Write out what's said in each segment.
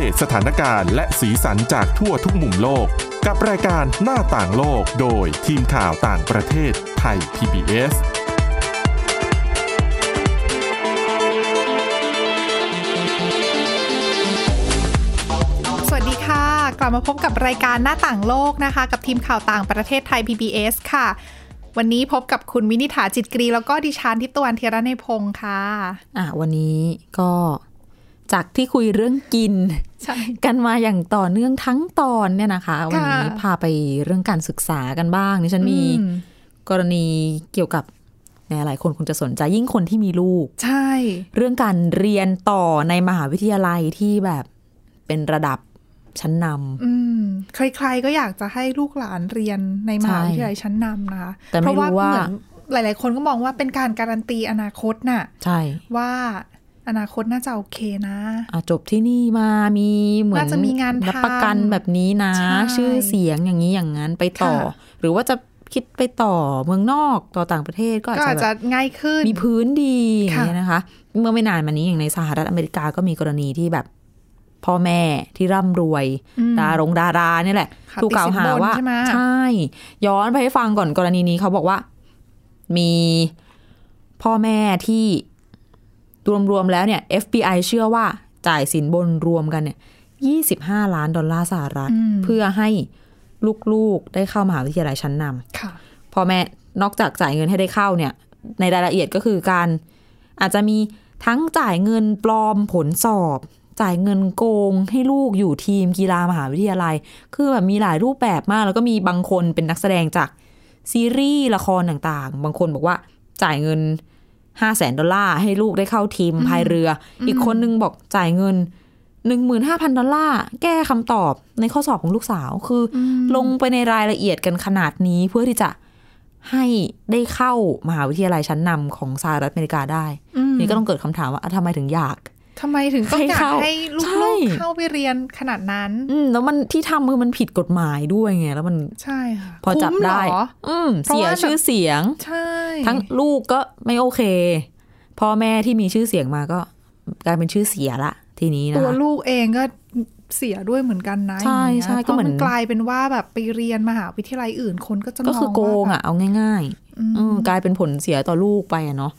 เดตสถานการณ์และสีสันจากทั่วทุกมุมโลก กับรายการหน้าต่างโลกโดยทีมข่าวต่างประเทศไทย PBS สวัสดีค่ะกลับมาพบกับรายการหน้าต่างโลกนะคะ กับทีมข่าวต่างประเทศไทย PBS ค่ะ วันนี้พบกับคุณวินิษฐาจิตกรี แล้วก็ดิฉันทิพย์ตะวันเทียระในพงค์ค่ะ อะ วันนี้ก็ จากที่คุยเรื่องกินใช่กันมาอย่างต่อเนื่องทั้งตอนเนี่ยนะคะ วันนี้พาไปเรื่องการศึกษากันบ้างนี่ฉันมีอืกรณีเกี่ยวกับแหมหลายคนคงจะสนใจยิ่งคนที่มีลูก ใช่ เรื่องการเรียนต่อในมหาวิทยาลัยที่แบบเป็นระดับชั้นนำอืมใครๆก็อยากจะให้ลูกหลานเรียนในมหาวิทยาลัยชั้นนำนะคะแต่ไม่เพราะว่ารู้ว่าเหมือนหลาย ๆ คนก็มองว่าเป็นการการันตีอนาคตน่ะ ใช่ ว่า อนาคตน่าจะโอเคนะอะจบที่นี่มามีเหมือนน่าจะมีงานทำรับประกันแบบนี้นะใช่ชื่อเสียงอย่างนี้อย่างนั้นไปต่อค่ะหรือว่าจะคิดไปต่อเมืองนอกต่อต่างประเทศก็อาจก็จะอาจแบจะบง่ายขึ้นมีพื้นดีอย่างค่ะเงี้ยนะคะ เมื่อไม่นานมานี้อย่างในสหรัฐอเมริกาก็มีกรณีที่แบบพ่อแม่ที่ร่ำรวยอืมดารงดาราเนี่ยแหละค่ะถูกกล่าวหาติดสินบนว่าใช่ไหมใช่ ย้อนไปให้ฟังก่อนกรณีนี้เขาบอกว่า มีพ่อแม่ที่ รวมๆแล้วเนี่ย FBI เชื่อว่าจ่ายสินบนรวมกันเนี่ย25ล้านดอลลาร์สหรัฐอืมเพื่อให้ลูกๆได้เข้ามหาวิทยาลัยชั้นนำค่ะพ่อแม่นอกจากจ่ายเงินให้ได้เข้าเนี่ย ในรายละเอียดก็คือการอาจจะมีทั้งจ่ายเงินปลอมผลสอบ จ่ายเงินโกงให้ลูกอยู่ทีมกีฬามหาวิทยาลัย คือแบบมีหลายรูปแบบมาก แล้วก็มีบางคนเป็นนักแสดงจากซีรีส์ละครต่างๆ บางคนบอกว่าจ่ายเงิน ห้าแสนดอลลาร์ให้ลูกได้เข้าทีมพายเรือ อีกคนนึงบอกจ่ายเงินหนึ่งหมื่นห้าพันดอลลาร์แก้คำตอบในข้อสอบของลูกสาวคืออลงไปในรายละเอียดกันขนาดนี้เพื่อที่จะให้ได้เข้ามหาวิทยาลัยชั้นนำของสหรัฐอเมริกาได้อืมนี่ก็ต้องเกิดคำถามว่าอะทำไมถึงอยาก ทำไมถึงต้องอยากให้เข้าให้ใช่ลูกๆเข้าไปเรียนขนาดนั้น อืมแล้วมันที่ทำคือมันผิดกฎหมายด้วยไงแล้วมันใช่ค่ะพอจับคุ้มเหรได้ออืมเพราะเสียว่าชื่อเสียงใช่ทั้งลูกก็ไม่โอเค พ่อแม่ที่มีชื่อเสียงมาก็กลายเป็นชื่อเสียละ ทีนี้นะตัวคะลูกเองก็เสียด้วยเหมือนกันนะใช่อย่างเงี้ยใช่เพก็ราะเหมือนมันกลายเป็นว่าแบบไปเรียนมหาวิทยาลัยอื่นคนก็จะมก็องคือโกงว่าอะเอาง่ายอืมๆอืมกลายเป็นผลเสียต่อลูกไปอะเนาะ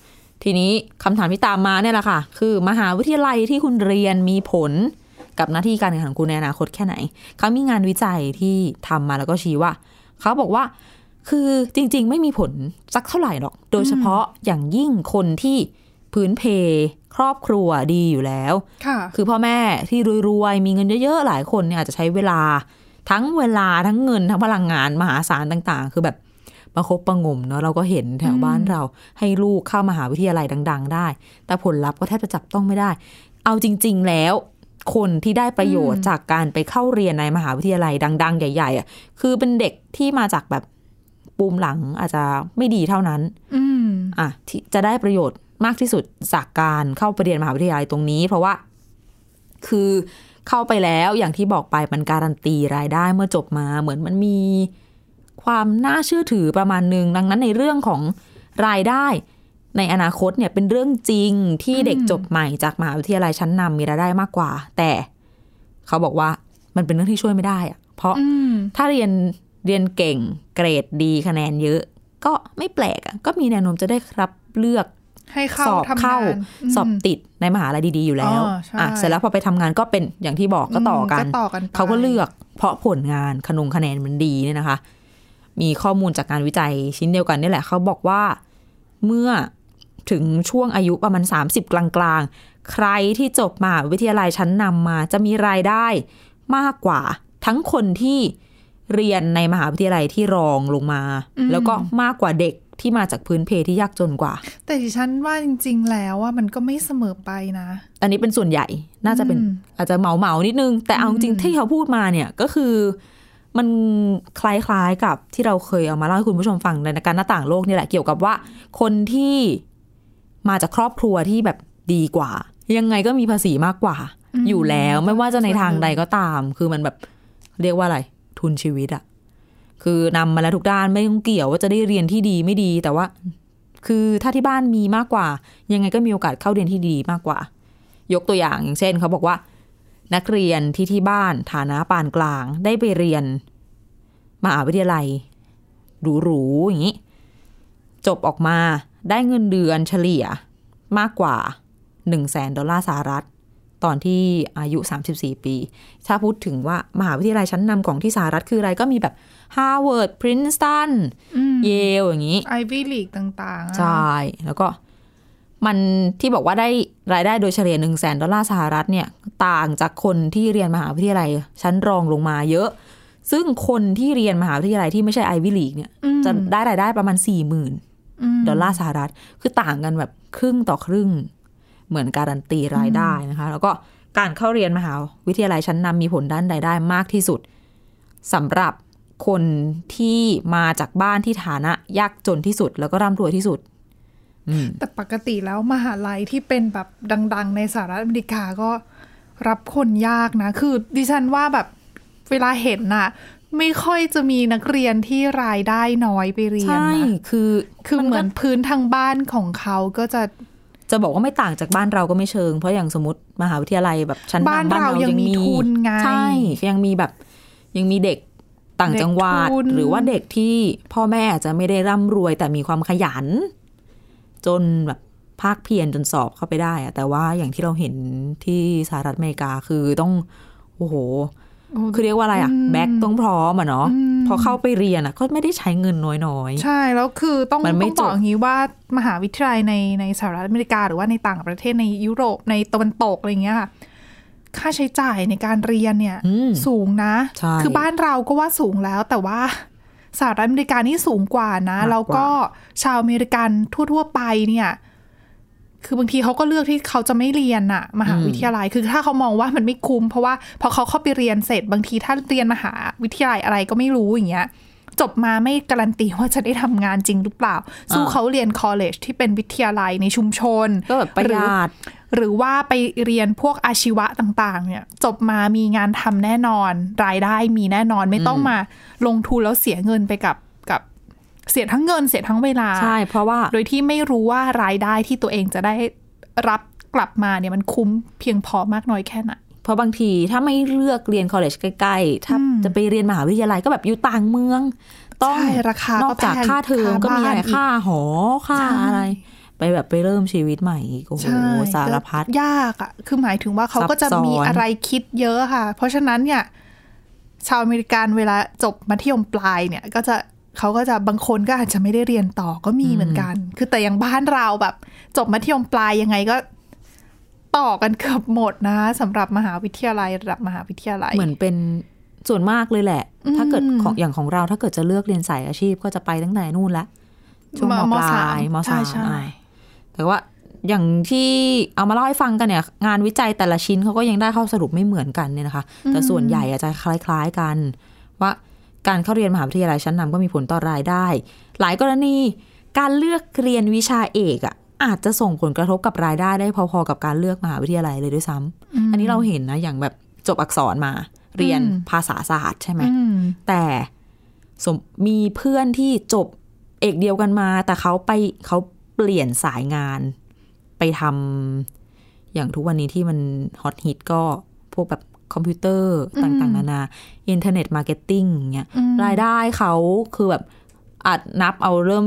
ทีนี้คำถามที่ตามมาเนี่ยแหละค่ะ คือมหาวิทยาลัยที่คุณเรียนมีผลกับหน้าที่การงานของคุณในอนาคตแค่ไหน เขามีงานวิจัยที่ทำมาแล้วก็ชี้ว่า เขาบอกว่าคือจริง ๆ ไม่มีผลสักเท่าไหร่หรอก โดยเฉพาะอย่างยิ่งคนที่พื้นเพ ครอบครัวดีอยู่แล้วค่ะคือพ่อแม่ที่รวยๆ มีเงินเยอะๆ หลายคนเนี่ยอาจจะใช้เวลา ทั้งเวลาทั้งเงินทั้งพลังงานมหาศาลต่าง ๆ คือแบบ ประคบประหงมเนาะเราก็เห็นแถวบ้านเราให้ลูกเข้ามหาวิทยาลัยดัง ๆ ได้ แต่ผลลัพธ์ก็แทบจะจับต้องไม่ได้ เอาจริง ๆ แล้ว คนที่ได้ประโยชน์จากการไปเข้าเรียนในมหาวิทยาลัยดัง ๆ ใหญ่ ๆอะคือเป็นเด็กที่มาจากแบบปูมหลังอาจจะไม่ดีเท่านั้น อืมอะที่จะได้ประโยชน์มากที่สุดจากการเข้าไปเรียนมหาวิทยาลัยตรงนี้ เพราะว่าคือเข้าไปแล้วอย่างที่บอกไปมันการันตีรายได้เมื่อจบมาเหมือนมันมี ความน่าเชื่อถือประมาณหนึ่งดังนั้นในเรื่องของรายได้ ในอนาคตเนี่ยเป็นเรื่องจริงที่เด็กจบใหม่จากมหาวิทยาลัยชั้นนำมีรายได้มากกว่า แต่เขาบอกว่ามันเป็นเรื่องที่ช่วยไม่ได้อะเพราะอืมถ้าเรียนเรียนเก่งเกรดดีคะแนนเยอะ ก็ไม่แปลกอะก็มีแนวโน้มจะได้รับเลือกให้เข้าสอบทำงานเข้ามสอบติดในมหาลัยดี ๆ อยู่แล้วอ๋อใช่อะเสร็จแล้วพอไปทำงานก็เป็นอย่างที่บอกก็ต่อกันก็ต่อกันไปเขาก็เลือกเพราะผลงานขนงคะแนนมันดีเนี่ยนะคะ มีข้อมูลจากการวิจัยชิ้นเดียวกันนี่แหละเขาบอกว่าเมื่อถึงช่วงอายุประมาณ 30 กลางๆ ใครที่จบมหาวิทยาลัยชั้นนำมาจะมีรายได้มากกว่า ทั้งคนที่เรียนในมหาวิทยาลัยที่รองลงมา แล้วก็มากกว่าเด็กที่มาจากพื้นเพที่ยากจนกว่า แต่ดิฉันว่าจริง ๆ แล้วว่ามันก็ไม่เสมอไปนะ อันนี้เป็นส่วนใหญ่น่าจะเป็นอืมอาจจะเหมาเหมาๆนิดนึง แต่เอาจริงอืมๆที่เขาพูดมาเนี่ยก็คือ มันคล้ายๆกับที่เราเคยเอามาเล่าให้คุณผู้ชมฟังในการหน้าต่างโลกนี่แหละเกี่ยวกับว่า คนที่มาจากครอบครัวที่แบบดีกว่า ยังไงก็มีภาษีมากกว่า อยู่แล้วไม่ว่าจะในทางใดก็ตาม คือมันแบบเรียกว่าอะไร ทุนชีวิตอะคือนำมาแล้วทุกด้านไม่ต้องเกี่ยวว่าจะได้เรียนที่ดีไม่ดีแต่ว่า คือถ้าที่บ้านมีมากกว่า ยังไงก็มีโอกาสเข้าเรียนที่ดีมากกว่า ยกตัวอย่างอย่างเช่น เขาบอกว่า นักเรียนที่ที่บ้านฐานะปานกลางได้ไปเรียนมหาวิทยาลัยหรูๆอย่างนี้ จบออกมาได้เงินเดือนเฉลี่ยมากกว่า 1 0 0 0 0แสนดอลลาร์สหรัฐ ตอนที่อายุ 34 ปี ถ้าพูดถึงว่ามหาวิทยาลัยชั้นนำของที่สหรัฐคืออะไรก็มีแบบ Harvard Princeton เยลอย่างนี้ไอวี่ลีกต่างๆอะใช่ แล้วก็ มันที่บอกว่าได้รายได้โดยเฉลี่ย1 0 0 0 0แสนดอลลาร์สหรัฐเนี่ยต่างจากคนที่เรียนมหาวิทยาลัย ชั้นรองลงมาเยอะ ซึ่งคนที่เรียนมหาวิทยาลัยที่ไม่ใช่ไอวิลีกเนี่ยจะได้รายได้ประมาณ4 0,000มดอลลาร์สหรัฐ คือต่างกันแบบครึ่งต่อครึ่ง เหมือนการันตีรายได้นะคะ แล้วก็การเข้าเรียนมหาวิทยาลัยชั้นนำมีผลด้านรายได้มากที่สุดสำหรับคนที่มาจากบ้านที่ฐานะยากจนที่สุด แล้วก็ร่ำรวยที่สุดอืม แต่ปกติแล้วมหาลัยที่เป็นแบบดัง ๆ ในสหรัฐอเมริกาก็รับคนยากนะ คือดิฉันว่าแบบเวลาเห็นน่ะ ไม่ค่อยจะมีนักเรียนที่รายได้น้อยไปเรียนใช่นะคือคือเหมือนพื้นทางบ้านของเขาก็จะจะบอกว่าไม่ต่างจากบ้านเราก็ไม่เชิง เพราะอย่างสมมติมหาวิทยาลัยแบบชั้นบ้านนำบ้านเราเรายัยังงมีมีทุนไงใช่ยังมีแบบยังมีเด็กต่างจังหวัดเด็กทุนหรือว่าเด็กที่พ่อแม่อาจจะไม่ได้ร่ำรวยแต่มีความขยัน จนแบบภาคเพียรจนสอบเข้าไปได้อะแต่ว่าอย่างที่เราเห็นที่สหรัฐอเมริกาคือต้อง โอ้โหโอ้คือเรียกว่าอะไรอะอืมแบ็คต้องพร้อมอะเนาะอืมพอเข้าไปเรียนอะก็ไม่ได้ใช้เงินน้อยๆ ใช่ แล้วคือต้องมันไม่ต้องบอกจบอย่างนี้ว่ามหาวิทยาลัยในในสหรัฐอเมริกา หรือว่าในต่างประเทศในยุโรปในตะวันตกอะไรอย่างเงี้ยค่ะค่าใช้จ่ายในการเรียนเนี่ยอืมสูงนะใช่คือบ้านเราก็ว่าสูงแล้วแต่ว่า สหรัฐอเมริกานี่สูงกว่านะมากกว่าแล้วก็ชาวอเมริกันทั่ว ๆ ไปเนี่ย คือบางทีเขาก็เลือกที่เขาจะไม่เรียนน่ะมหาวิทยาลัย คือถ้าเขามองว่ามันไม่คุ้ม เพราะว่าพอเขาเข้าไปเรียนเสร็จบางทีถ้าเรียนมหาวิทยาลัยอะไรก็ไม่รู้อย่างเงี้ย จบมาไม่การันตีว่าจะได้ทำงานจริงหรือเปล่า สู้เขาเรียนคอลเลจที่เป็นวิทยาลัยในชุมชนก็แบบประหยัดหรือว่าไปเรียนพวกอาชีวะต่างๆ เนี่ย จบมามีงานทำแน่นอน รายได้มีแน่นอนไม่ต้องมาลงทุนแล้วเสียเงินไปกับกับเสียทั้งเงินเสียทั้งเวลาใช่เพราะว่า โดยที่ไม่รู้ว่ารายได้ที่ตัวเองจะได้รับกลับมาเนี่ยมันคุ้มเพียงพอมากน้อยแค่ไหนเพราะบางทีถ้าไม่เลือกเรียน college ใกล้ ๆ ถ้าอืม จะไปเรียนมหาวิทยาลัยก็แบบอยู่ต่างเมือง ต้องใช่ราคานอกจากก็แพงค่าเทอมก็มีอะไรค่าบ้านอีกค่าหอค่าใช่อะไรไปแบบไปเริ่มชีวิตใหม่อีกโอ้โหใช่สารพัดยากอะ่ะคือหมายถึงว่าเขาก็จะซับซ้อนมีอะไรคิดเยอะค่ะ เพราะฉะนั้นเนี่ยชาวอเมริกันเวลาจบมัธยมปลายเนี่ย ก็จะเขาก็จะบางคนก็อาจจะไม่ได้เรียนต่อก็มีเหมือนกัน คือแต่อย่างบ้านเราแบบ จบมัธยมปลายยังไงก็ต่อกันเกือบหมดนะสำหรับมหาวิทยาลัยระดับมหาวิทยาลัยเหมือนเป็น ส่วนมากเลยแหละอืมถ้าเกิดของอย่างของเราถ้าเกิดจะเลือกเรียนสายอาชีพก็จะไปตั้งแต่นู่นละช่วงมปลายมใช่สามใช่อะแต่ว่าอย่างที่เอามาเล่าให้ฟังกันเนี่ย งานวิจัยแต่ละชิ้นเขาก็ยังได้ข้อสรุปไม่เหมือนกันเนี่ยนะคะ แต่ส่วนใหญ่อาจจะคล้าย ๆกัน ว่าการเข้าเรียนมหาวิทยาลัยชั้นนำก็มีผลต่อรายได้ หลายกรณีการเลือกเรียนวิชาเอกอะอาจจะส่งผลกระทบกับรายได้ได้พอๆกับการเลือกมหาวิทยาลัยเลยด้วยซ้ำอันนี้เราเห็นนะอย่างแบบจบอักษรมา เรียนภาษาศาสตร์ใช่ไหมอืมแต่สมมีเพื่อนที่จบเอกเดียวกันมา แต่เขาไปเขาเปลี่ยนสายงานไปทำอย่างทุกวันนี้ที่มันฮอตฮิตก็พวกแบบคอมพิวเตอร์ต่างๆ นานาinternet marketing อย่างเงี้ยรายได้เขาคือแบบอาจนับเอาเริ่ม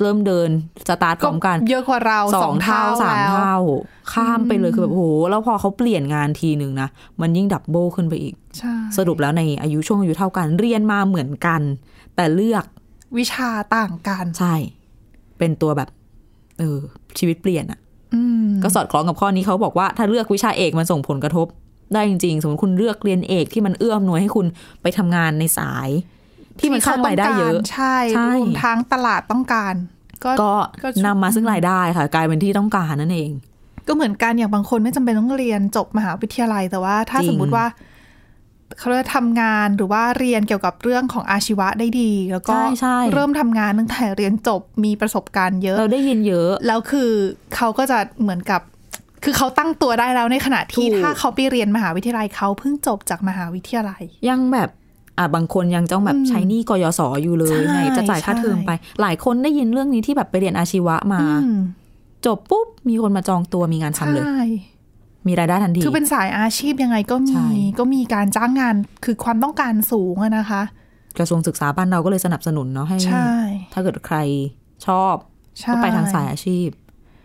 เริ่มเดินสตาร์ทพร้อมกัน เยอะกว่าเราสองเท่าสามเท่าแล้ว ข้ามไปเลยคือแบบโอ้โหแล้วพอเขาเปลี่ยนงานทีหนึ่งนะ มันยิ่ง double ขึ้นไปอีกใช่สรุปแล้วในอายุช่วงอายุเท่ากัน เรียนมาเหมือนกัน แต่เลือกวิชาต่างกัน ใช่ เป็นตัวแบบ เออ ชีวิตเปลี่ยนอะ่ะอืมก็สอดคล้องกับข้อนี้เขาบอกว่าถ้าเลือกวิชาเอกมันส่งผลกระทบ ได้จริงๆ สมมติคุณเลือกเรียนเอกที่มันเอื้อมหน่วยให้คุณไปทำงานในสาย ที่มันสร้างรายได้เยอะใช่ใช่รวมทั้งตลาดต้องการ ก็ก็ก็นำมาซึ่งรายได้ค่ะ กลายเป็นที่ต้องการนั่นเอง ก็เหมือนกันอย่างบางคนไม่จำเป็นต้องเรียนจบมหาวิทยาลัยแต่ว่า ถ้าจริงสมมุติว่าเขาเรียกทำงานหรือว่าเรียนเกี่ยวกับเรื่องของอาชีวะได้ดี แล้วก็ใช่ใช่เริ่มทำงานตั้งแต่เรียนจบมีประสบการณ์เยอะเราได้ยินเยอะ แล้วคือเขาก็จะเหมือนกับ คือเขาตั้งตัวได้แล้วในขณะที่ถูกถ้าเขาไปเรียนมหาวิทยาลัยเขาเพิ่งจบจากมหาวิทยาลัย ยังแบบ อะบางคนยังต้องแบบใช้หนี้กยศอยู่เลยใช่ไงจะจ่ายค่าใช่เทอมไป หลายคนได้ยินเรื่องนี้ที่แบบไปเรียนอาชีวะมาอืมจบปุ๊บ มีคนมาจองตัวมีงานทำเลยใช่มีรายได้ทันที คือเป็นสายอาชีพยังไงก็ใช่มี ก็มีการจ้างงานคือความต้องการสูงอะนะคะ กระทรวงศึกษาบ้านเราก็เลยสนับสนุนเนาะให้ใช่ถ้าเกิดใครชอบใช่ก็ไปทางสายอาชีพ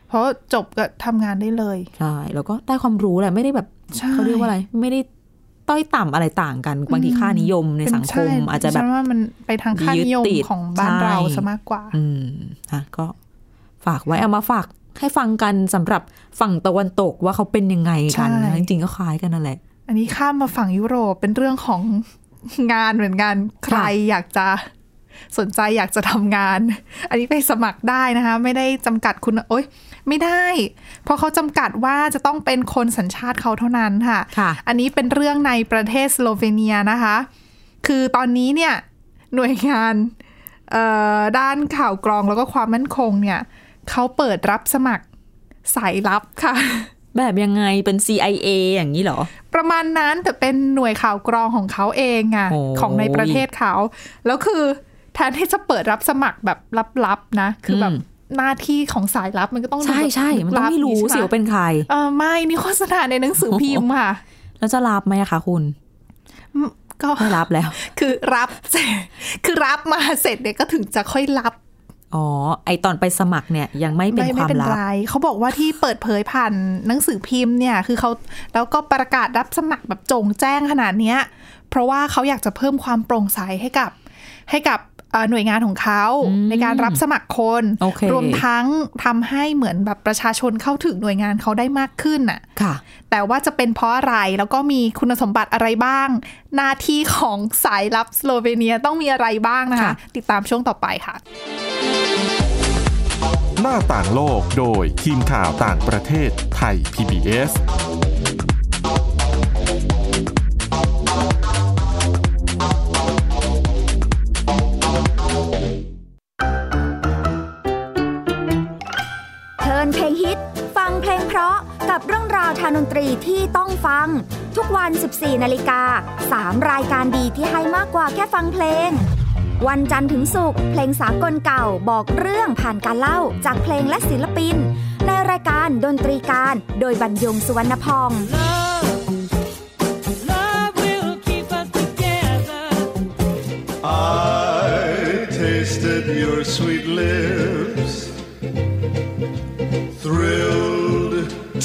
เพราะจบก็ทำงานได้เลย ใช่ แล้วก็ได้ความรู้แหละไม่ได้แบบใช่เขาเรียกว่าอะไร ไม่ได้ ต้อยต่ำอะไรต่างกัน บางทีค่านิยมในเป็นสังคมใช่อาจจะแบบฉันว่ามันไปทางค่านิยมยึดติดของบ้านใช่เราซะมากกว่า อืมอะก็ฝากไว้เอามาฝากให้ฟังกันสำหรับฝั่งตะวันตกว่าเขาเป็นยังไงกันนะใช่จริงๆก็คล้ายกันนั่นแหละ อันนี้ข้ามมาฝั่งยุโรปเป็นเรื่องของงานเหมือนกันใครอยากจะสนใจอยากจะทำงาน อันนี้ไปสมัครได้นะคะ ไม่ได้จำกัดคุณโอ๊ย ไม่ได้ เพราะเขาจำกัดว่าจะต้องเป็นคนสัญชาติเขาเท่านั้นค่ะค่ะอันนี้เป็นเรื่องในประเทศสโลเวเนียนะคะ คือตอนนี้เนี่ยหน่วยงานเอ่อด้านข่าวกรองแล้วก็ความมั่นคงเนี่ยเขาเปิดรับสมัครสายลับค่ะ แบบยังไงเป็น CIA อย่างนี้เหรอ ประมาณนั้นแต่เป็นหน่วยข่าวกรองของเขาเองอะโอ้ของในประเทศเขา แล้วคือแทนที่จะเปิดรับสมัครแบบลับๆนะ คือแบบ หน้าที่ของสายลับมันก็ต้องดูใช่แบบใช่มันต้องไม่รู้ลึกลับสิว่าเป็นใครเออไม่นี่โฆษณาในหนังสือพิมพ์ค่ะ แล้วจะรับไหมอะคะคุณ ก็ไม่รับแล้ว คือรับเสร็จคือรับมาเสร็จเนี่ยก็ถึงจะค่อยรับอ๋อ ไอตอนไปสมัครเนี่ยยังไม่เป็นไม่คไม่วามเป็นลับไรเขาบอกว่าที่เปิดเผยผ่านหนังสือพิมพ์เนี่ย คือเขาแล้วก็ประกาศรับสมัครแบบโจงแจ้งขนาดเนี้ย เพราะว่าเขาอยากจะเพิ่มความโปร่งใสให้กับ ให้กับเอ่อ หน่วยงานของเขาอืมในการรับสมัครคนโอเครวมทั้งทำให้เหมือนแบบประชาชนเข้าถึงหน่วยงานเขาได้มากขึ้นน่ะค่ะ แต่ว่าจะเป็นเพราะอะไรแล้วก็มีคุณสมบัติอะไรบ้าง หน้าที่ของสายลับสโลเวเนียต้องมีอะไรบ้างนะคะค่ะติดตามช่วงต่อไปค่ะ หน้าต่างโลกโดยทีมข่าวต่างประเทศไทย PBS เพลงเพราะกับเรื่องราวทางดนตรีที่ต้องฟัง ทุกวัน 14 นาฬิกา 3 รายการดีที่ให้มากกว่าแค่ฟังเพลง วันจันทร์ถึงศุกร์เพลงสากลเก่าบอกเรื่องผ่านการเล่าจากเพลงและศิลปิน ในรายการดนตรีการโดยบรรยงสุวรรณพอง Love will keep us together. I tasted your sweet lips,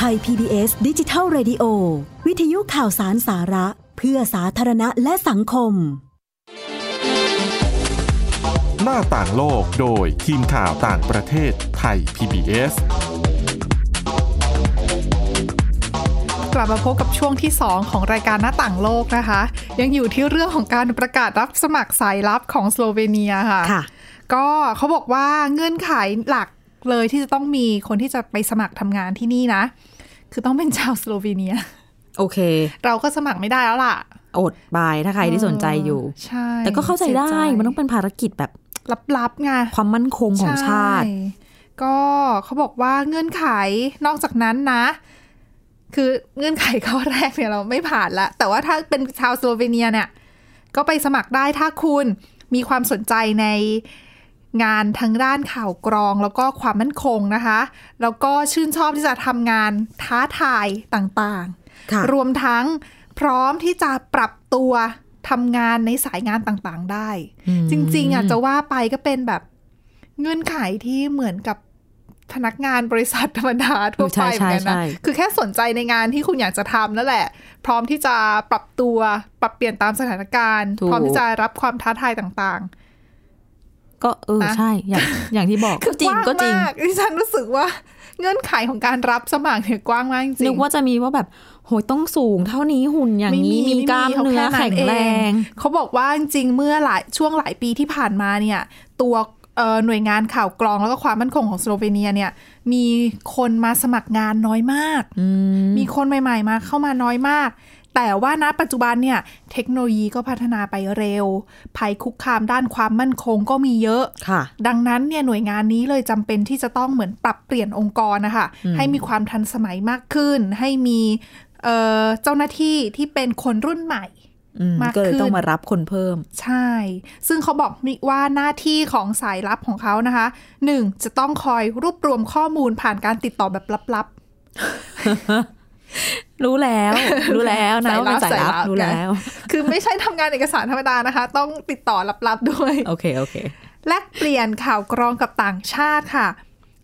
ทย PBS ดิจิทัล Radio วิทยุข่าวสารสาระ เพื่อสาธารณะและสังคม หน้าต่างโลกโดยทีมข่าวต่างประเทศไทย PBS กลับมาพบกับช่วงที่ 2 ของรายการหน้าต่างโลกนะคะ ยังอยู่ที่เรื่องของการประกาศรับสมัครสายลับของสโลเวเนียค่ะค่ะก็เขาบอกว่าเงื่อนไขหลัก เลยที่จะต้องมีคนที่จะไปสมัครทำงานที่นี่นะ คือต้องเป็นชาวสโลเวเนีย โอเค เราก็สมัครไม่ได้แล้วล่ะ goodbye ถ้าใครที่สนใจอยู่ ใช่ แต่ก็เข้าใจได้สิมันต้องเป็นภารกิจแบบลับๆไง ความมั่นคงของชาติก็เขาบอกว่าเงื่อนไขนอกจากนั้นนะ คือเงื่อนไขข้อแรกเนี่ยเราไม่ผ่านละ แต่ว่าถ้าเป็นชาวสโลเวเนียเนี่ย ก็ไปสมัครได้ถ้าคุณมีความสนใจใน งานทางด้านข่าวกรองแล้วก็ความมั่นคงนะคะ แล้วก็ชื่นชอบที่จะทำงานท้าทายต่างๆค่ะรวมทั้งพร้อมที่จะปรับตัวทำงานในสายงานต่างๆได้อืมจริงๆอะจะว่าไปก็เป็นแบบเงื่อนไขที่เหมือนกับพนักงานบริษัทธรรมดาทั่วไปเหมือนกันนะใช่ใช่คือแค่สนใจในงานที่คุณอยากจะทำนั่นแหละ พร้อมที่จะปรับตัว ปรับเปลี่ยนตามสถานการณ์ถูกพร้อมที่จะรับความท้าทายต่าง ก็เออนะใช่อย่างอย่างที่บอกๆคือจริกงว้างก็จริงมากดิฉันรู้สึกว่าเงื่อนไขของการรับสมัครเนี่ยกว้างมากจริงนึกว่าจะมีว่าแบบโหยต้องสูงเท่านี้หุ่นอย่างไม่นี้มีกล้ามไเนื้อขาแข็งแรง เขาบอกว่าจริงๆเมื่อหลายช่วงหลายปีที่ผ่านมาเนี่ย ตัวเอ่อ หน่วยงานข่าวกรองแล้วก็ความมั่นคงของสโลเวเนียเนี่ยมีคนมาสมัครงานน้อยมากอืมมีคนใหม่ ๆ มาเข้ามาน้อยมาก แต่ว่าณปัจจุบันเนี่ยเทคโนโลยีก็พัฒนาไปเร็ว ภัยคุกคามด้านความมั่นคงก็มีเยอะค่ะดังนั้นเนี่ยหน่วยงานนี้เลยจำเป็นที่จะต้องเหมือนปรับเปลี่ยนองค์กรนะคะอืมให้มีความทันสมัยมากขึ้น ให้มีเอ่อเจ้าหน้าที่ที่เป็นคนรุ่นใหม่อื มมากก็เลยขึ้นต้องมารับคนเพิ่ม ใช่ ซึ่งเขาบอกมีว่าหน้าที่ของสายลับของเขานะคะหนึ่งจะต้องคอยรวบรวมข้อมูลผ่านการติดต่อแบบลับรู้แล้ว รู้แล้วนะสายลับว่าเป็นสายลับสายลับรู้แล้วๆคือไม่ใช่ทำงานเอกสารธรรมดานะคะ ต้องติดต่อลับๆด้วย โอเคโอเค แลกเปลี่ยนข่าวกรองกับต่างชาติค่ะ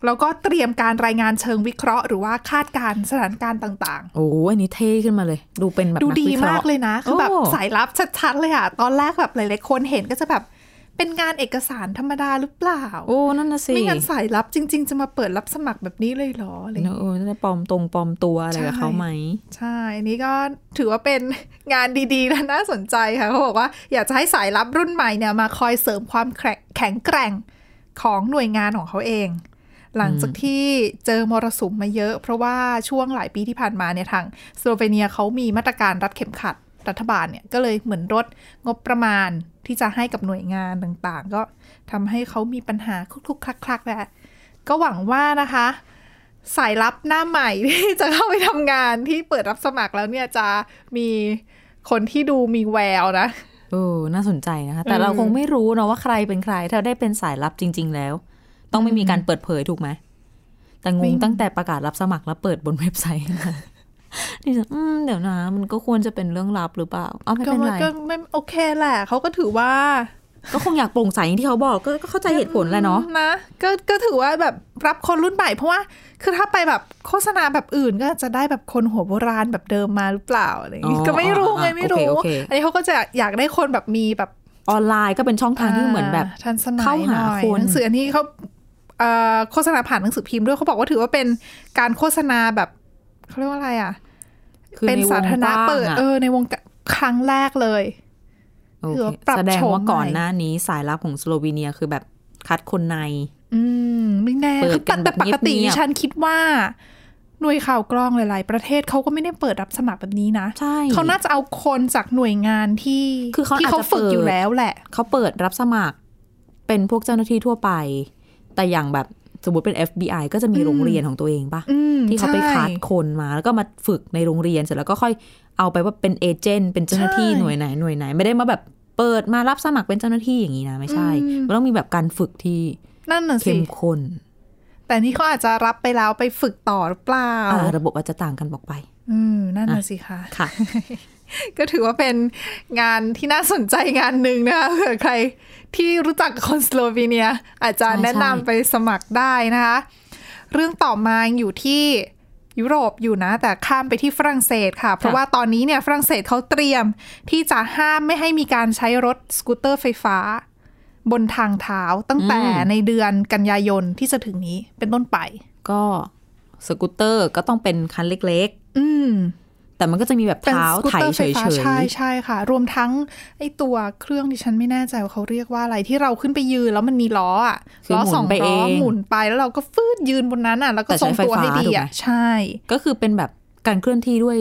แล้วก็เตรียมการรายงานเชิงวิเคราะห์ หรือว่าคาดการณ์สถานการณ์ต่างโอ้อันนี้เท่ขึ้นมาเลย ดูเป็นแบบๆดูนัดีวิคระมากห์เลยนะคือแบบโอ้สายลับชัดๆเลยอะตอนแรกแบบหลายๆคนเห็นก็จะแบบเป็นงานเอกสารธรรมดาหรือเปล่า โอ้นั่นน่ะสิไม่งั้นสายลับจริง ๆ จะมาเปิดรับสมัครแบบนี้เลยเหรออะไรอย่างเนเงี้ยอะเออน่าจะปลอมตรงปลอมตัวอะไรกับใช่เขาไหม ใช่อันนี้ก็ถือว่าเป็นงานดีๆและน่าสนใจค่ะเขาบอกว่าอยากจะให้สายลับรุ่นใหม่เนี่ยมาคอยเสริมความแข็งแข็งแกร่งของหน่วยงานของเขาเอง หลังจากที่เจอมรสุมมาเยอะ เพราะว่าช่วงหลายปีที่ผ่านมาเนี่ยทางสโลเวเนียเขามีมาตรการรัดเข็มขัดรัฐบาลเนี่ยก็เลยเหมือนลดงบประมาณที่จะให้กับหน่วยงานต่างๆ ก็ทำให้เขามีปัญหาคลุกๆคลักๆแหละก็หวังว่านะคะ สายลับหน้าใหม่ที่จะเข้าไปทำงานที่เปิดรับสมัครแล้วเนี่ยจะมีคนที่ดูมีแววนะเออน่าสนใจนะคะ แต่อืมเราคงไม่รู้เนอะว่าใครเป็นใคร ถ้าได้เป็นสายลับจริง ๆ แล้ว ต้องไม่มีการเปิดเผยถูกไหม แต่งงตั้งแต่ประกาศรับสมัครแล้วเปิดบนเว็บไซต์มาดิฉันอืมเดี๋ยวนะ มันก็ควรจะเป็นเรื่องลับหรือเปล่าเอาไม่ก็เป็นมันไรก็ไม่โอเคแหละเขาก็ถือว่า ก็คงอยากโปร่งใสอย่างที่เขาบอกก็ก็เข้าใจเหตุผลแหละเนาะนะก็ก็ถือว่าแบบรับคนรุ่นใหม่เพราะว่า คือถ้าไปแบบโฆษณาแบบอื่นก็จะได้แบบคนหัวโบราณแบบเดิมมาหรือเปล่าอะไรอย่างงี้อ๋อก็ไม่รู้ไงอ่าไม่รู้โอเคโอเคอันนี้เขาก็จะอยากได้คนแบบมีแบบออนไลน์ก็เป็นช่องทางที่เหมือนแบบาทันสมัยเข้าหาน่อยคนหนังสืออันนี้เขาเอ่อ โฆษณาผ่านหนังสือพิมพ์ด้วยเขาบอกว่าถือว่าเป็นการโฆษณาแบบเขาเรียกว่าอะไรอะคือเป็นในวงสาธารณะกว้างเปิดอะเออในวงการครั้งแรกเลยโอถือเคว่าปรับแสดงว่าโฉมก่อนใหม่หน้านี้สายลับของสโลวีเนียคือแบบคัดคนใน อืมไม่แน่เปิดกันแต่ปกติแบบเงียบๆดิฉันคิดว่าหน่วยข่าวกรองหลาย ๆ ประเทศเขาก็ไม่ได้เปิดรับสมัครแบบนี้นะใช่เขาน่าจะเอาคนจากหน่วยงานที่คือเขาที่อาจเขาจะฝึกเปิดอยู่แล้วแหละ เขาเปิดรับสมัครเป็นพวกเจ้าหน้าที่ทั่วไป แต่อย่างแบบสมมติเป็น FBI ก็จะมีอืมโรงเรียนของตัวเองปะอืมที่เขาไปใช่คัดคนมา แล้วก็มาฝึกในโรงเรียนเสร็จแล้วก็ค่อยเอาไปว่าเป็นเอเจนต์เป็นเจ้าหน้าที่ใช่หน่วยไหนหน่วยไหน ไม่ได้มาแบบเปิดมารับสมัครเป็นเจ้าหน้าที่อย่างนี้นะ ไม่ใช่อืมมันต้องมีแบบการฝึกที่นั่นน่ะสิเข้มข้นแต่นี่เขาอาจจะรับไปแล้วไปฝึกต่อหรือเปล่าอ่าระบบอาจจะต่างกันบอกไป อืมนั่นน่ะสิคะค่ะ ก็ถือว่าเป็นงานที่น่าสนใจงานหนึ่งนะคะเผื่อใครที่รู้จักคนสโลวีเนีย อาจจะใช่แนะนำไปสมัครได้นะคะ เรื่องต่อมาอยู่ที่ยุโรปอยู่นะ แต่ข้ามไปที่ฝรั่งเศสค่ะ เพราะว่าตอนนี้เนี่ยฝรั่งเศสเขาเตรียมที่จะห้ามไม่ให้มีการใช้รถสกูตเตอร์ไฟฟ้า บนทางเท้าตั้งแต่อืมในเดือนกันยายนที่จะถึงนี้เป็นต้นไป ก็สกูตเตอร์ก็ต้องเป็นคันเล็กอืมๆ แต่มันก็จะมีแบบเป็นเท้าสกูตไถเตอร์เฉไฟยฟ้าใช่ใช่ค่ะ รวมทั้งไอตัวเครื่องที่ฉันไม่แน่ใจว่าเขาเรียกว่าอะไรที่เราขึ้นไปยืนแล้วมันมีล้ออะคือล้อหมุนสองไปล้อเองหมุนไปแล้วเราก็ฟืดยืนบนนั้นอะ แล้วก็แต่ทรใช้งตัวให้ไฟฟ้าดีถูกไหมอะใช่ ก็คือเป็นแบบการเคลื่อนที่ด้วย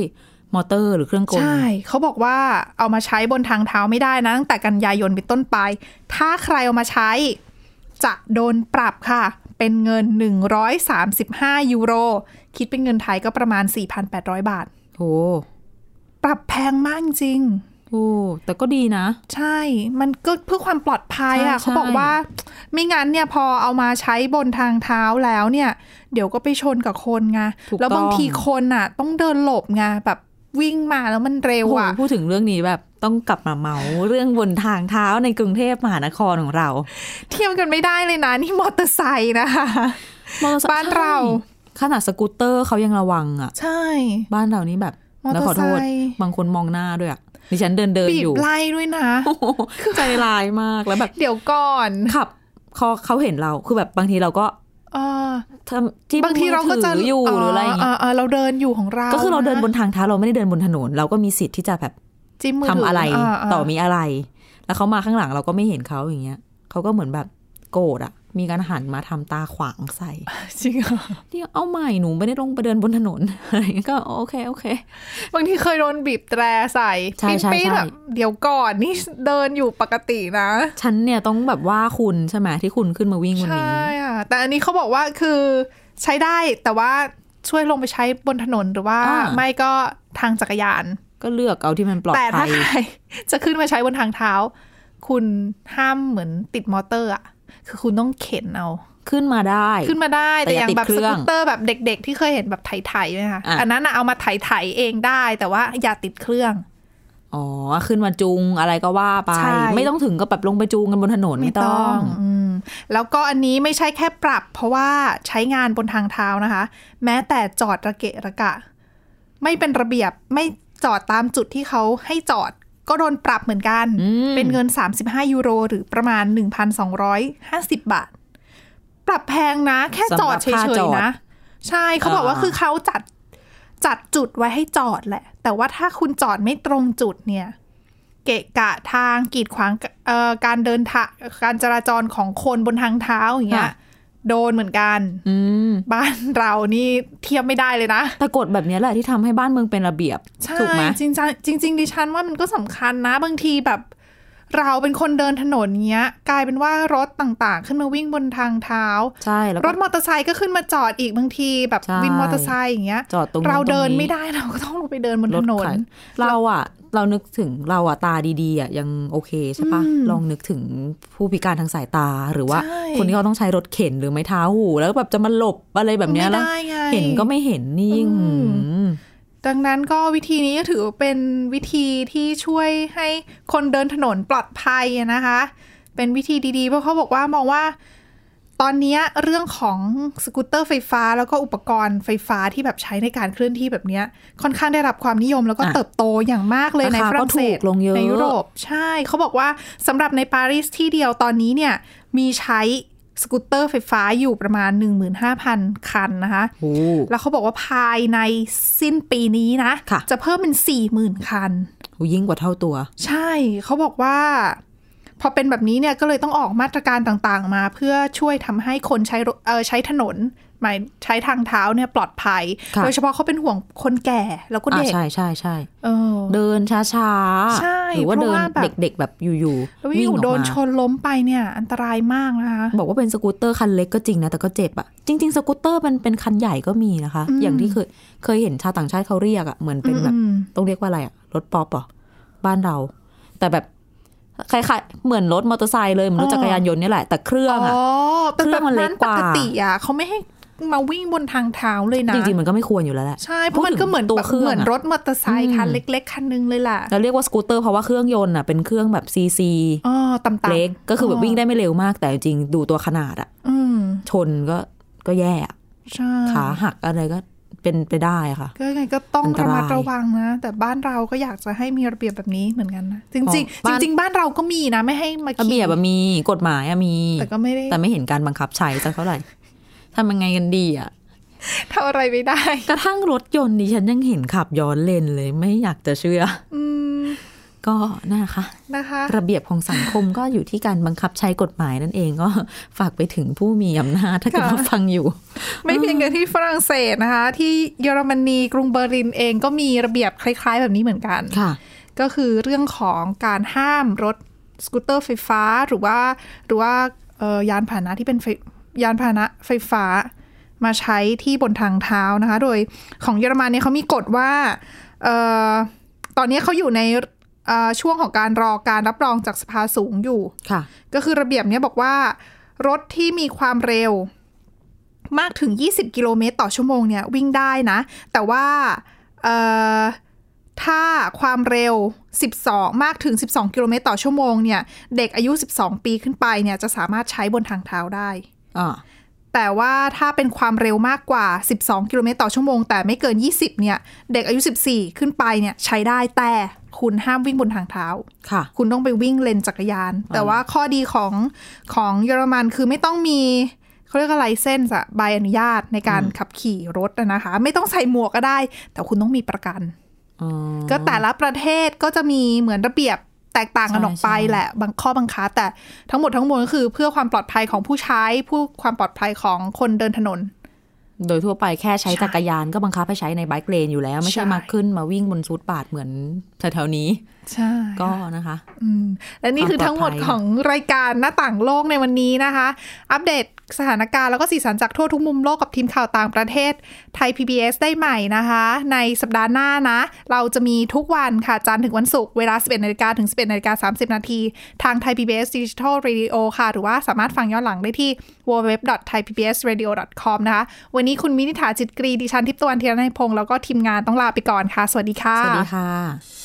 มอเตอร์หรือเครื่องกล ใช่ เขาบอกว่าเอามาใช้บนทางเท้าไม่ได้นะ ตั้งแต่กันยายนเป็นต้นไป ถ้าใครเอามาใช้ จะโดนปรับค่ะ เป็นเงิน 135 ยูโร คิดเป็นเงินไทยก็ประมาณ 4,800 บาท โอ้ปรับแพงมากจริงโหโอ้แต่ก็ดีนะ ใช่ มันก็เพื่อความปลอดภัยอะใช่เขาบอกว่า ไม่งั้นเนี่ยพอเอามาใช้บนทางเท้าแล้วเนี่ย เดี๋ยวก็ไปชนกับคนไงถูกแล้วบางต้องทีคนอะ ต้องเดินหลบไงแบบวิ่งมาแล้วมันเร็วโอ้โหอะพูดถึงเรื่องนี้แบบต้องกลับมาเมาเรื่องบนทางเท้าในกรุงเทพมหานครของเรา เทียบกันไม่ได้เลยนะ นี่มอเตอร์ไซค์นะคะมอเตอร์ไซค์บ้านเรา ขนาดสกูตเตอร์เขายังระวังอะ ใช่ บ้านเรานี่แบบมอเตแล้วอร์ขอโทษไซค์บางคนมองหน้าด้วยอะดิฉันเดินเดินบีอบยู่ไล่ด้วยนะโอ้โหใจร้ายมากแล้วแบบ เดี๋ยวก่อนขับเขาเขาเห็นเราคือแบบบางทีเราก็เออทำที่บางทีเราก็จะมือถืออยู่หรืออะไรอย่างเงี้ยเเราเดินอยู่ของเรา ก็คือเราเดินบนนะทางเท้าเราไม่ได้เดินบนถนน เราก็มีสิทธิ์ที่จะแบบจิ้มมือทำถือะไราาต่อมีอะไร แล้วเขามาข้างหลังเราก็ไม่เห็นเขาอย่างเงี้ยเขาก็เหมือนแบบโกรธอะ มีการหันมาทำตาขวางใส่จริงเหรอนี่เอาใหม่หนูไม่ได้ลงไปเดินบนถนนอะไรอย่างเงี้ยก็โอเคโอเค บางทีเคยโดนบีบแตรใส่ใช่ใช่ปิ๊งๆใช่แบบเดี๋ยวก่อนนี่เดินอยู่ปกตินะ ฉันเนี่ยต้องแบบว่าคุณใช่ไหมที่คุณขึ้นมาวิ่งวันใช่นี้อะแต่อันนี้เขาบอกว่าคือใช้ได้แต่ว่าช่วยลงไปใช้บนถนนหรือว่าอ่าไม่ก็ทางจักรยาน ก็เลือกเอาที่มันปลอดแต่ภัถ้ายใครจะขึ้นมาใช้บนทางเท้า คุณห้ามเหมือนติดมอเตอร์อะ คือคุณต้องเข็นเอาขึ้นมาได้ ขึ้นมาได้แต่แต่อย่าอย่างแบบติดเคสรื่องกูตเตอร์แบบเด็ก ๆ ที่เคยเห็นแบบไถๆไหมคะอะอันนั้นน่ะเอามาไถๆเองได้ แต่ว่าอย่าติดเครื่องอ๋อ ขึ้นมาจูงอะไรก็ว่าไปใช่ไม่ต้องถึงก็แบบลงไปจูงกันบนถนนไม่ต้องอืมแล้วก็อันนี้ไม่ใช่แค่ปรับ เพราะว่าใช้งานบนทางเท้านะคะ แม้แต่จอดระเกะระกะ ไม่เป็นระเบียบไม่จอดตามจุดที่เขาให้จอด ก็โดนปรับเหมือนกันอืมเป็นเงิน 35 ยูโร หรือประมาณ 1,250 บาท ปรับแพงนะ แค่จอดเฉสำหรับค่าจยอดๆนะ ใช่เขาบอกว่าอ่าคือเขาจัดจัดจุดไว้ให้จอดแหละ แต่ว่าถ้าคุณจอดไม่ตรงจุดเนี่ย เกะกะทางกีดขวางเอ่อการเดินทางการจราจรของคนบนทางเท้าอย่างเงี้ยค่ะ โดนเหมือนกันอืมบ้านเรานี่เทียบไม่ได้เลยนะ แต่กฎแบบนี้แหละที่ทำให้บ้านเมืองเป็นระเบียบใช่ถูกไหมจริงๆจริงๆดิฉันว่ามันก็สำคัญนะ บางทีแบบ เราเป็นคนเดินถนนเงี้ย กลายเป็นว่ารถต่างๆ ขึ้นมาวิ่งบนทางเท้า ใช่แล้วรก็ถมอเตอร์ไซค์ก็ขึ้นมาจอดอีกบางทีแบบใช่วินมอเตอร์ไซค์อย่างเงี้ยจอดตรงนั้นเราเดินตรงนี้ไม่ได้เราก็ต้องลงไปเดินบนรถถนนขายเราอะ เรานึกถึงเราอะตาดีๆอะยังโอเคใช่ปะอืมลองนึกถึงผู้พิการทางสายตาหรือว่าใช่คนที่เขาต้องใช้รถเข็นหรือไม้เท้าหู แล้วแบบจะมาหลบอะไรแบบเนี้ยไม่แล้วได้ไงเห็นก็ไม่เห็นนี่ยิ่งอืมหืมดังนั้นก็วิธีนี้ก็ถือว่าเป็นวิธีที่ช่วยให้คนเดินถนนปลอดภัยอะนะคะ เป็นวิธีดีๆ เพราะเขาบอกว่ามองว่า ตอนเนี้ยเรื่องของสกูตเตอร์ไฟฟ้า แล้วก็อุปกรณ์ไฟฟ้าที่แบบใช้ในการเคลื่อนที่แบบเนี้ยค่อนข้างได้รับความนิยมแล้วก็อะเติบโตอย่างมากเลยราในคาฝรั่งเศก็ถูสกลงเยอะในยุโรปใช่เขาบอกว่าสำหรับในปารีสที่เดียวตอนนี้เนี่ยมีใช้สกูตเตอร์ไฟฟ้าอยู่ประมาณ 15,000 คันนะคะโอ้แล้วเขาบอกว่าภายในสิ้นปีนี้นะค่ะจะเพิ่มเป็นสี่หมื่นคันโหยิ่งกว่าเท่าตัว ใช่เขาบอกว่า พอเป็นแบบนี้เนี่ยก็เลยต้องออกมาตรการต่างๆมา เพื่อช่วยทำให้คนใช้รถเออใช้ถนนหมายใช้ทางเท้าเนี่ยปลอดภัยค่ะโดยเฉพาะเขาเป็นห่วงคนแก่แล้วก็อ่าเด็กใช่ใช่ใช่เออเดินช้าๆใช่หรือว่าเพเดิราะนว่าแบบเด็กๆแบบอยู่แล้วๆวิ่องยู่ออกโดนมาชนล้มไปเนี่ย อันตรายมากนะคะ บอกว่าเป็นสกูตเตอร์คันเล็กก็จริงนะ แต่ก็เจ็บอะจริง ๆ สกูตเตอร์มันเป็นคันใหญ่ก็มีนะคะอืมอย่างที่เคยเคยเห็นชาวต่างชาติเขาเรียกอะเหมือนเป็นแบบอืมต้องเรียกว่าอะไรอะรถป๊อปเหรอบ้านเรา แต่แบบ คล้ายๆเหมือนรถมอเตอร์ไซค์เลยเหมือนรถจักรยานยนต์นี่แหละ แต่เครื่องอะอ๋อแต่เครื่แบอบงมันเล็นั้กนกปว่ากติอะเขาไม่ให้มาวิ่งบนทางเท้าเลยนะ จริงๆ มันก็ไม่ควรอยู่แล้วแหละใช่ เพราะมันก็เหมือนตัวแบบเครื่องเหมือนอะรถมอเตอร์ไซค์คันเล็ก ๆ คันนึงเลยล่ะเราเรียกว่าสกูตเตอร์เพราะว่าเครื่องยนต์อะเป็นเครื่องแบบซีซีอ๋อต่ำๆเล็กก็คือแบบวิ่งได้ไม่เร็วมาก แต่จริงๆดูตัวขนาดอะอืมชนก็ก็แย่อะใช่ขาหักอะไรก็ เป็นไปได้ค่ะ ก็ยังไงก็ต้องอันตระรายมัดระวังนะ แต่บ้านเราก็อยากจะให้มีระเบียบแบบนี้เหมือนกันนะจอ๋ริงอๆบ้านจริงๆบ้านเราก็มีนะ ไม่ให้มาระขี่เบียบอะมีกฎหมายอะมี แต่ก็ไม่ได้แต่ไม่เห็นการบังคับใช้สักเท่าไหร่ทำยังไงกันดีอะทำอะไรไม่ได้ กระทั่งรถยนต์ดิฉันยังเห็นขับย้อนเลนเลย ไม่อยากจะเชื่อ อืม ก็นะคะนะคะ ระเบียบของสังคมก็อยู่ที่การบังคับใช้กฎหมายนั่นเองก็ฝากไปถึงผู้มีอำนาจถ้าเกิดค่ะว่าฟังอยู่ ไม่เพียงแต่ที่ฝรั่งเศสนะคะ ที่เยอรมนีกรุงเบอร์ลินเองก็มีระเบียบคล้าย ๆ แบบนี้เหมือนกันค่ะ ก็คือเรื่องของการห้ามรถสกูตเตอร์ไฟฟ้าหรือว่าหรือว่าเอ่อยานพาหนะที่เป็นไฟยานพาหนะไฟฟ้ามาใช้ที่บนทางเท้านะคะ โดยของเยอรมันเนี่ยเขามีกฎว่าเอ่อตอนนี้เขาอยู่ในเอ่อ ช่วงของการรอการรับรองจากสภาสูงอยู่ค่ะ ก็คือระเบียบเนี้ยบอกว่า รถที่มีความเร็ว มากถึง 20 กิโลเมตรต่อชั่วโมงเนี่ยวิ่งได้นะ แต่ว่าเอ่อถ้าความเร็ว 12 มากถึง 12 กิโลเมตรต่อชั่วโมงเนี่ย เด็กอายุ 12 ปีขึ้นไปเนี่ยจะสามารถใช้บนทางเท้าได้อ่า แต่ว่าถ้าเป็นความเร็วมากกว่า 12 กิโลเมตรต่อชั่วโมง แต่ไม่เกิน 20 เนี่ย เด็กอายุ 14 ขึ้นไปเนี่ยใช้ได้แต่คุณห้ามวิ่งบนทางเท้าค่ะ คุณต้องไปวิ่งเลนจักรยาน แต่ว่าข้อดีของของเยอรมันคือไม่ต้องมีเขาเรียกอะไรเส้นอะใบอนุญาตในการขับขี่รถอะนะคะ ไม่ต้องใส่หมวกก็ได้ แต่คุณต้องมีประกันอ๋อก็แต่ละประเทศก็จะมีเหมือนระเบียบ แตกต่างกันใช่ออกไปใช่แหละบางข้อบังคับแต่ทั้งหมดทั้งมวลก็คือเพื่อความปลอดภัยของผู้ใช้ผู้ความปลอดภัยของคนเดินถนน โดยทั่วไปแค่ใช้ใช่จักรยานก็บังคับให้ใช้ในไบค์เลนอยู่แล้ว ไม่ใช่ใช่มาขึ้นมาวิ่งบนฟุตบาทเหมือนแถวๆนี้ ใช่ก็นะคะอืมและนี่คือทั้งหมดของรายการหน้าต่างโลกในวันนี้นะคะ อัปเดตสถานการณ์แล้วก็สีสันจากทั่วทุกมุมโลกกับทีมข่าวต่างประเทศไทย PBS ได้ใหม่นะคะ ในสัปดาห์หน้านะ เราจะมีทุกวันค่ะ จันทร์ถึงวันศุกร์เวลา 11นาฬิกาถึง 11นาฬิกา30 นาที ทางไทย PBS Digital Radio ค่ะ หรือว่าสามารถฟังย้อนหลังได้ที่ www.thaipbsradio.com นะคะ วันนี้คุณมินิษฐาจิตกรีดิฉันทิพย์ตะวันเทียนในยพงศ์แล้วก็ทีมงานต้องลาไปก่อนค่ะ สวัสดีค่ะ สวัสดีค่ะ